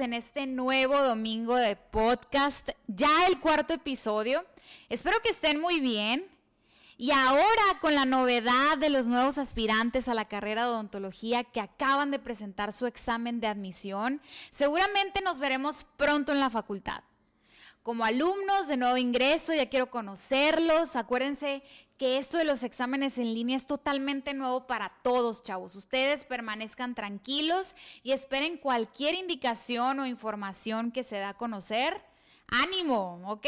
en este nuevo domingo de podcast, ya el cuarto episodio. Espero que estén muy bien. Y ahora con la novedad de los nuevos aspirantes a la carrera de odontología que acaban de presentar su examen de admisión, seguramente nos veremos pronto en la facultad. Como alumnos de nuevo ingreso, ya quiero conocerlos. Acuérdense que esto de los exámenes en línea es totalmente nuevo para todos, chavos. Ustedes permanezcan tranquilos y esperen cualquier indicación o información que se da a conocer. Ánimo, ¿ok?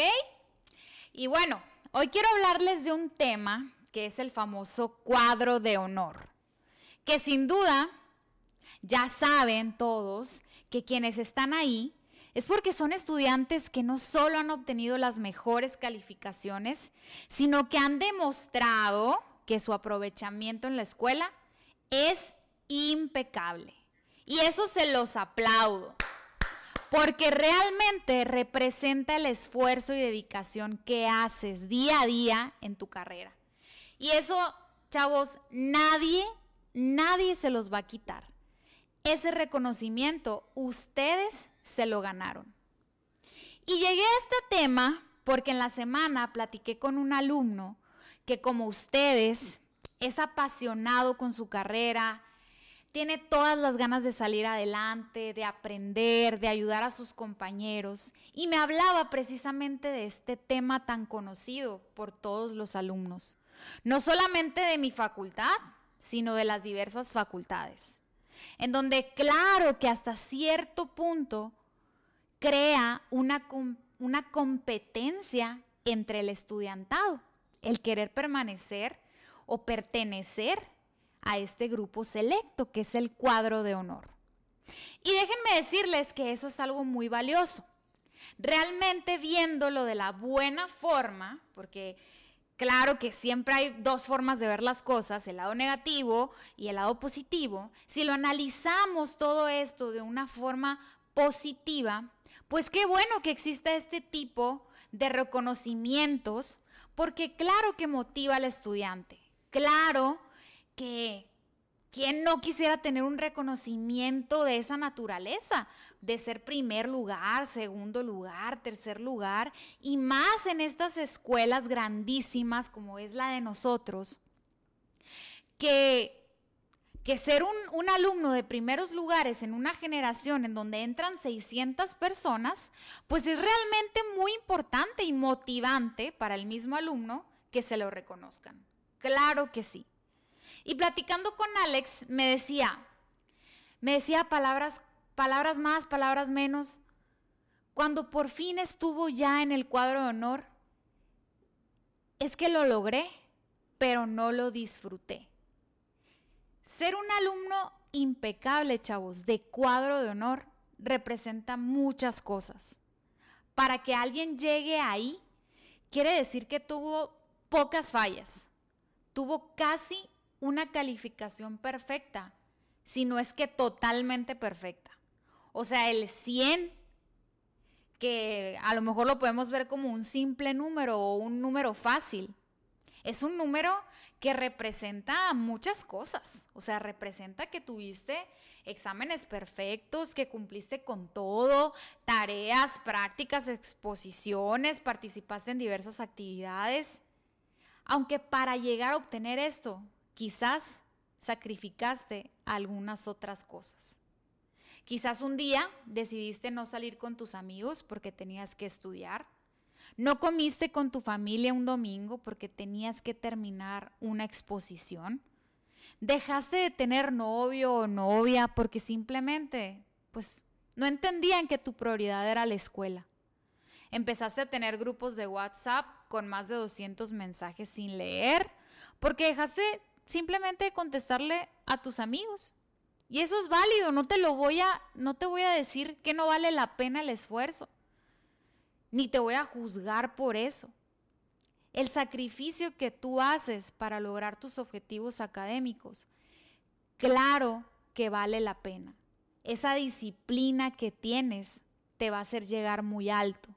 Y bueno, hoy quiero hablarles de un tema que es el famoso cuadro de honor, que sin duda ya saben todos que quienes están ahí es porque son estudiantes que no solo han obtenido las mejores calificaciones, sino que han demostrado que su aprovechamiento en la escuela es impecable. Y eso se los aplaudo, porque realmente representa el esfuerzo y dedicación que haces día a día en tu carrera. Y eso, chavos, nadie, nadie se los va a quitar. Ese reconocimiento, ustedes se lo ganaron. Y llegué a este tema porque en la semana platiqué con un alumno que como ustedes es apasionado con su carrera, tiene todas las ganas de salir adelante, de aprender, de ayudar a sus compañeros. Y me hablaba precisamente de este tema tan conocido por todos los alumnos, no solamente de mi facultad, sino de las diversas facultades en donde claro que hasta cierto punto crea una, una competencia entre el estudiantado, el querer permanecer o pertenecer a este grupo selecto, que es el cuadro de honor. Y déjenme decirles que eso es algo muy valioso. Realmente viéndolo de la buena forma, porque Claro que siempre hay dos formas de ver las cosas, el lado negativo y el lado positivo. Si lo analizamos todo esto de una forma positiva, pues qué bueno que exista este tipo de reconocimientos, porque claro que motiva al estudiante. Claro que ¿Quién no quisiera tener un reconocimiento de esa naturaleza? De ser primer lugar, segundo lugar, tercer lugar, y más en estas escuelas grandísimas como es la de nosotros, que, que ser un, un alumno de primeros lugares en una generación en donde entran 600 personas, pues es realmente muy importante y motivante para el mismo alumno que se lo reconozcan. Claro que sí. Y platicando con Alex, me decía, me decía palabras, palabras más, palabras menos. Cuando por fin estuvo ya en el cuadro de honor, es que lo logré, pero no lo disfruté. Ser un alumno impecable, chavos, de cuadro de honor, representa muchas cosas. Para que alguien llegue ahí, quiere decir que tuvo pocas fallas, tuvo casi una calificación perfecta, sino es que totalmente perfecta. O sea, el 100, que a lo mejor lo podemos ver como un simple número o un número fácil, es un número que representa muchas cosas. O sea, representa que tuviste exámenes perfectos, que cumpliste con todo, tareas, prácticas, exposiciones, participaste en diversas actividades. Aunque para llegar a obtener esto quizás sacrificaste algunas otras cosas. Quizás un día decidiste no salir con tus amigos porque tenías que estudiar. No comiste con tu familia un domingo porque tenías que terminar una exposición. Dejaste de tener novio o novia porque simplemente, pues, no entendían que tu prioridad era la escuela. Empezaste a tener grupos de WhatsApp con más de 200 mensajes sin leer porque dejaste simplemente contestarle a tus amigos. Y eso es válido, no te lo voy a no te voy a decir que no vale la pena el esfuerzo. Ni te voy a juzgar por eso. El sacrificio que tú haces para lograr tus objetivos académicos, claro que vale la pena. Esa disciplina que tienes te va a hacer llegar muy alto.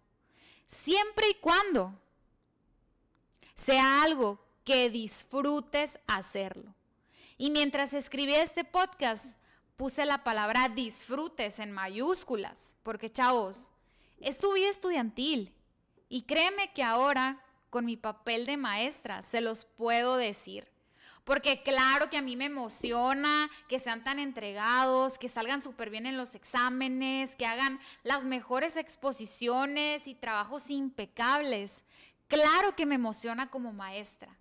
Siempre y cuando sea algo que disfrutes hacerlo. Y mientras escribí este podcast, puse la palabra disfrutes en mayúsculas, porque chavos, es tu vida estudiantil. Y créeme que ahora, con mi papel de maestra, se los puedo decir. Porque claro que a mí me emociona que sean tan entregados, que salgan súper bien en los exámenes, que hagan las mejores exposiciones y trabajos impecables. Claro que me emociona como maestra.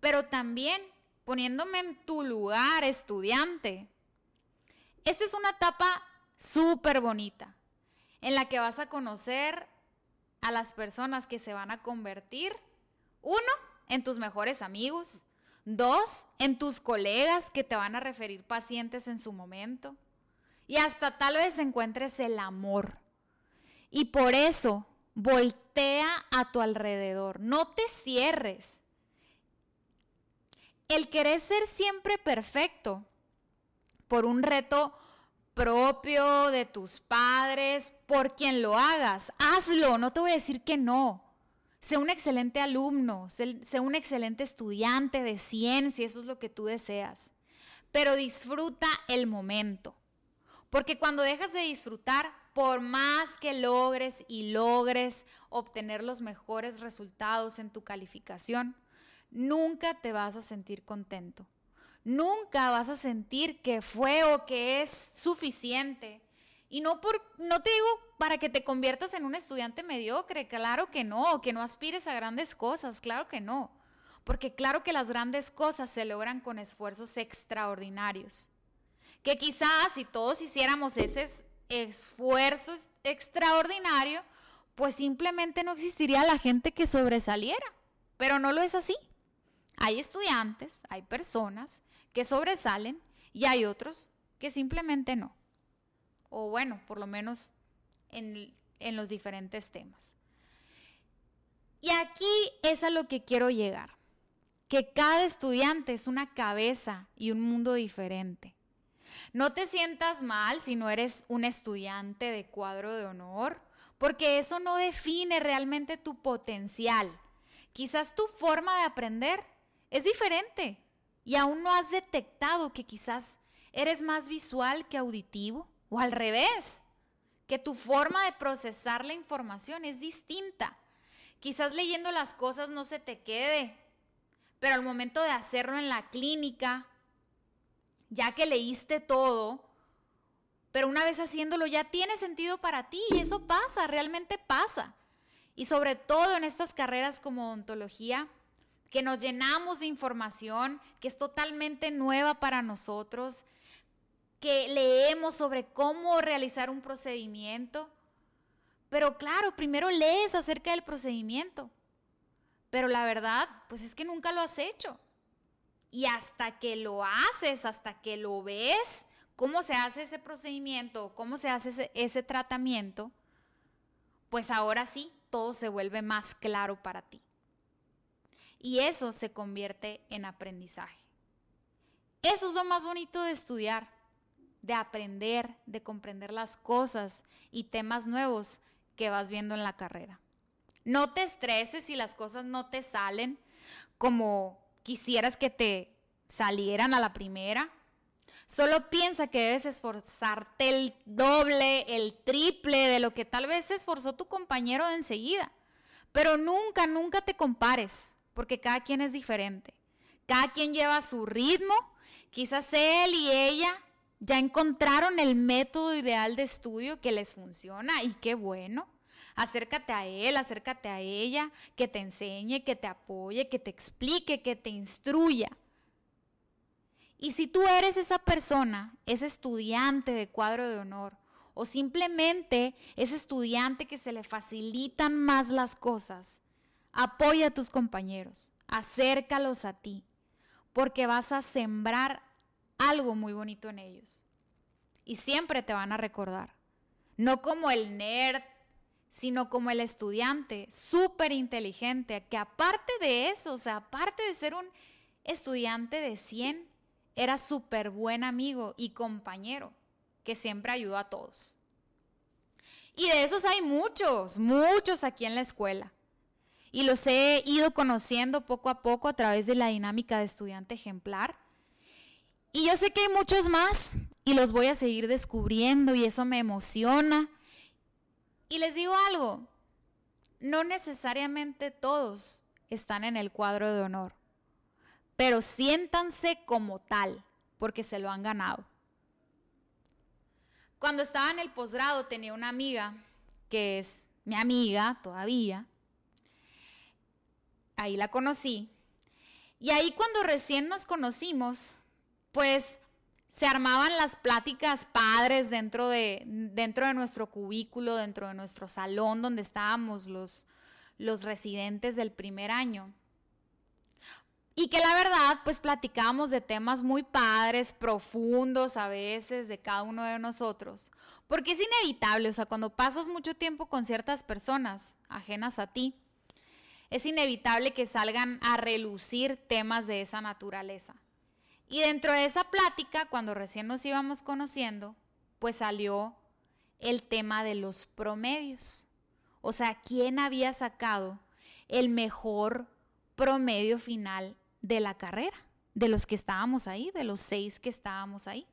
Pero también poniéndome en tu lugar, estudiante. Esta es una etapa súper bonita en la que vas a conocer a las personas que se van a convertir, uno, en tus mejores amigos, Dos, en tus colegas que te van a referir pacientes en su momento. Y hasta tal vez encuentres el amor. Y por eso, voltea a tu alrededor. No te cierres. El querer ser siempre perfecto por un reto propio de tus padres, por quien lo hagas, hazlo. No te voy a decir que no. Sé un excelente alumno, sé, un excelente estudiante de ciencia, eso es lo que tú deseas. Pero disfruta el momento. Porque cuando dejas de disfrutar, por más que logres y logres obtener los mejores resultados en tu calificación, nunca te vas a sentir contento. Nunca vas a sentir que fue o que es suficiente y no, por, no te digo para que te conviertas en un estudiante mediocre, claro que no, que no aspires a grandes cosas, claro que no. Porque claro que las grandes cosas se logran con esfuerzos extraordinarios. Que quizás si todos hiciéramos ese esfuerzo extraordinario, pues simplemente no existiría la gente que sobresaliera. Pero no lo es así. Hay estudiantes, hay personas que sobresalen y hay otros que simplemente no o bueno, por lo menos en, los diferentes temas. Y aquí es a lo que quiero llegar, que cada estudiante es una cabeza y un mundo diferente. No te sientas mal si no eres un estudiante de cuadro de honor, porque eso no define realmente tu potencial. Quizás tu forma de aprender es diferente y aún no has detectado que quizás eres más visual que auditivo o al revés, que tu forma de procesar la información es distinta. Quizás leyendo las cosas no se te quede, pero al momento de hacerlo en la clínica, ya que leíste todo, pero una vez haciéndolo ya tiene sentido para ti y eso pasa, realmente pasa. Y sobre todo en estas carreras como odontología, que nos llenamos de información que es totalmente nueva para nosotros, que leemos sobre cómo realizar un procedimiento. Pero claro, primero lees acerca del procedimiento. Pero la verdad, pues es que nunca lo has hecho. Y hasta que lo haces, hasta que lo ves, cómo se hace ese procedimiento, cómo se hace ese, tratamiento, pues ahora sí, todo se vuelve más claro para ti. Y eso se convierte en aprendizaje. Eso es lo más bonito de estudiar de aprender, de comprender las cosas y temas nuevos que vas viendo en la carrera. No te estreses si las cosas no te salen como quisieras que te salieran a la primera. Solo piensa que debes esforzarte el doble, el triple de lo que tal vez se esforzó tu compañero de enseguida. Pero nunca, nunca te compares, porque cada quien es diferente. Cada quien lleva su ritmo. Quizás él y ella ya encontraron el método ideal de estudio que les funciona y qué bueno. Acércate a él, acércate a ella, que te enseñe, que te apoye, que te explique, que te instruya. Y si tú eres esa persona, ese estudiante de cuadro de honor, o simplemente ese estudiante que se le facilitan más las cosas, apoya a tus compañeros, acércalos a ti, porque vas a sembrar algo muy bonito en ellos. Y siempre te van a recordar. No como el nerd, sino como el estudiante súper inteligente, que aparte de eso, o sea, aparte de ser un estudiante de 100, era súper buen amigo y compañero, que siempre ayudó a todos. Y de esos hay muchos, muchos aquí en la escuela. Y los he ido conociendo poco a poco a través de la dinámica de estudiante ejemplar y yo sé que hay muchos más y los voy a seguir descubriendo y eso me emociona. Y les digo algo, no necesariamente todos están en el cuadro de honor, pero siéntanse como tal, porque se lo han ganado. Cuando estaba en el posgrado tenía una amiga, que es mi amiga todavía, ahí la conocí, y ahí cuando recién nos conocimos, pues se armaban las pláticas padres dentro de, dentro de nuestro cubículo, dentro de nuestro salón donde estábamos los, los residentes del primer año. Y que la verdad, pues platicábamos de temas muy padres, profundos a veces de cada uno de nosotros. Porque es inevitable, o sea, cuando pasas mucho tiempo con ciertas personas ajenas a ti, es inevitable que salgan a relucir temas de esa naturaleza. Y dentro de esa plática, cuando recién nos íbamos conociendo, pues salió el tema de los promedios. O sea, ¿quién había sacado el mejor promedio final de la carrera? De los que estábamos ahí, de los seis que estábamos ahí.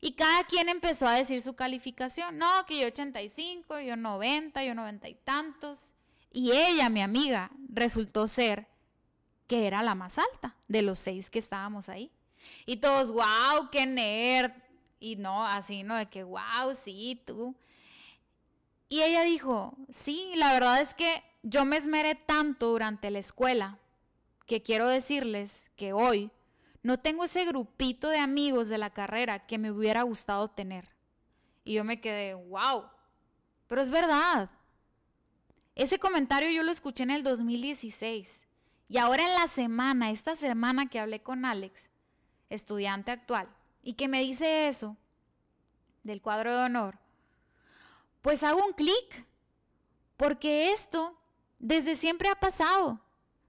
Y cada quien empezó a decir su calificación. No, que yo 85, yo 90, yo 90 y tantos. Y ella, mi amiga, resultó ser que era la más alta de los seis que estábamos ahí. Y todos, wow, qué nerd. Y no, así, ¿no? De que, wow, sí, tú. Y ella dijo, sí, la verdad es que yo me esmeré tanto durante la escuela que quiero decirles que hoy no tengo ese grupito de amigos de la carrera que me hubiera gustado tener. Y yo me quedé, wow, pero es verdad. Ese comentario yo lo escuché en el 2016. Y ahora en la semana, esta semana que hablé con Alex, estudiante actual, y que me dice eso del cuadro de honor, pues hago un clic, porque esto desde siempre ha pasado.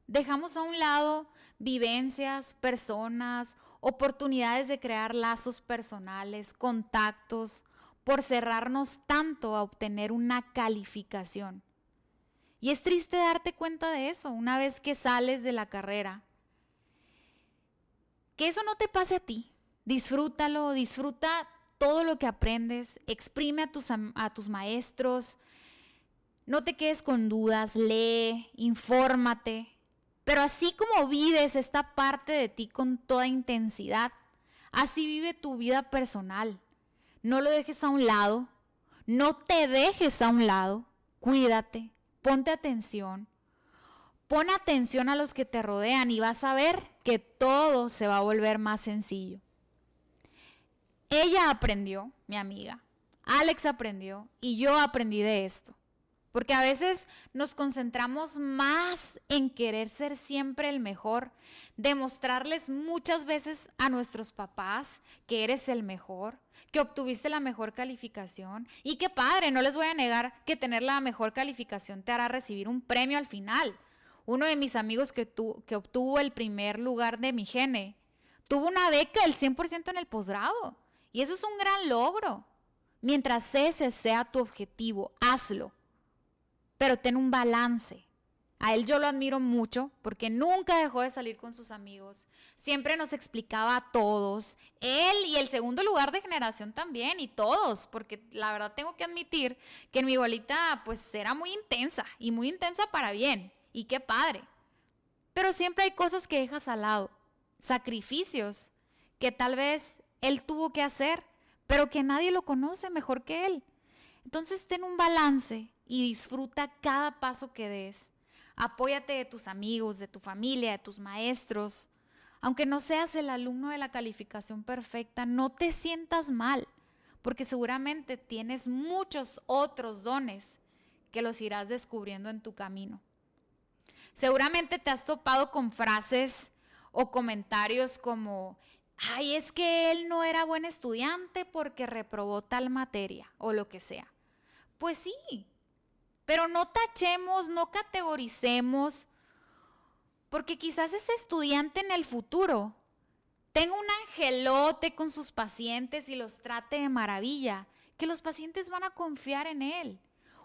Dejamos a un lado vivencias, personas, oportunidades de crear lazos personales, contactos, por cerrarnos tanto a obtener una calificación. Y es triste darte cuenta de eso una vez que sales de la carrera. Que eso no te pase a ti. Disfrútalo, disfruta todo lo que aprendes, exprime a tus, a tus maestros, no te quedes con dudas, lee, infórmate. Pero así como vives esta parte de ti con toda intensidad, así vive tu vida personal. No lo dejes a un lado, no te dejes a un lado, cuídate, ponte atención, pon atención a los que te rodean y vas a ver que todo se va a volver más sencillo. Ella aprendió, mi amiga, Alex aprendió y yo aprendí de esto. Porque a veces nos concentramos más en querer ser siempre el mejor, demostrarles muchas veces a nuestros papás que eres el mejor, que obtuviste la mejor calificación. Y qué padre, no les voy a negar que tener la mejor calificación te hará recibir un premio al final. Uno de mis amigos que, que obtuvo el primer lugar de mi gene tuvo una beca del 100% en el posgrado. Y eso es un gran logro. Mientras ese sea tu objetivo, hazlo. Pero ten un balance. A él yo lo admiro mucho porque nunca dejó de salir con sus amigos. Siempre nos explicaba a todos. Él y el segundo lugar de generación también y todos, porque la verdad tengo que admitir que en mi bolita pues era muy intensa y muy intensa para bien. Y qué padre. Pero siempre hay cosas que dejas al lado. Sacrificios que tal vez él tuvo que hacer, pero que nadie lo conoce mejor que él. Entonces ten un balance y disfruta cada paso que des Apóyate de tus amigos, de tu familia, de tus maestros. Aunque no seas el alumno de la calificación perfecta, no te sientas mal, porque seguramente tienes muchos otros dones que los irás descubriendo en tu camino. Seguramente te has topado con frases o comentarios como, ay, es que él no era buen estudiante porque reprobó tal materia o lo que sea. Pues sí, pero no tachemos, no categoricemos, porque quizás ese estudiante en el futuro tenga un angelote con sus pacientes y los trate de maravilla, que los pacientes van a confiar en él.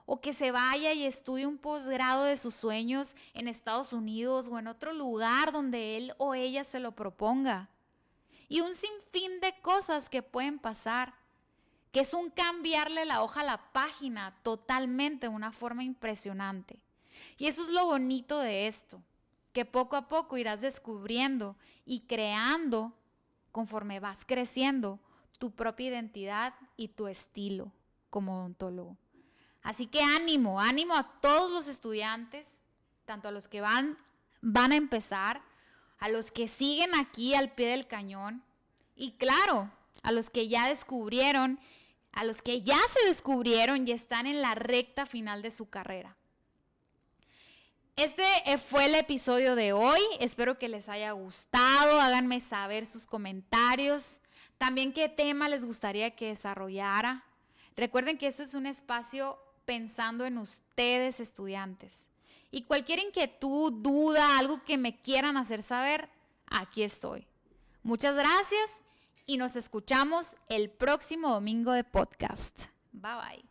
O que se vaya y estudie un posgrado de sus sueños en Estados Unidos o en otro lugar donde él o ella se lo proponga. y un sinfín de cosas que pueden pasar, que es un cambiarle la hoja a la página totalmente de una forma impresionante. Y eso es lo bonito de esto, que poco a poco irás descubriendo y creando, conforme vas creciendo, tu propia identidad y tu estilo como odontólogo. Así que ánimo, ánimo a todos los estudiantes, tanto a los que van, van a empezar, a los que siguen aquí al pie del cañón y claro, a los que ya descubrieron, a los que ya se descubrieron y están en la recta final de su carrera. Este eh, fue el episodio de hoy. Espero que les haya gustado. Háganme saber sus comentarios. También qué tema les gustaría que desarrollara. Recuerden que esto es un espacio pensando en ustedes, estudiantes. Y cualquier inquietud, duda, algo que me quieran hacer saber, aquí estoy. Muchas gracias y nos escuchamos el próximo domingo de podcast. Bye bye.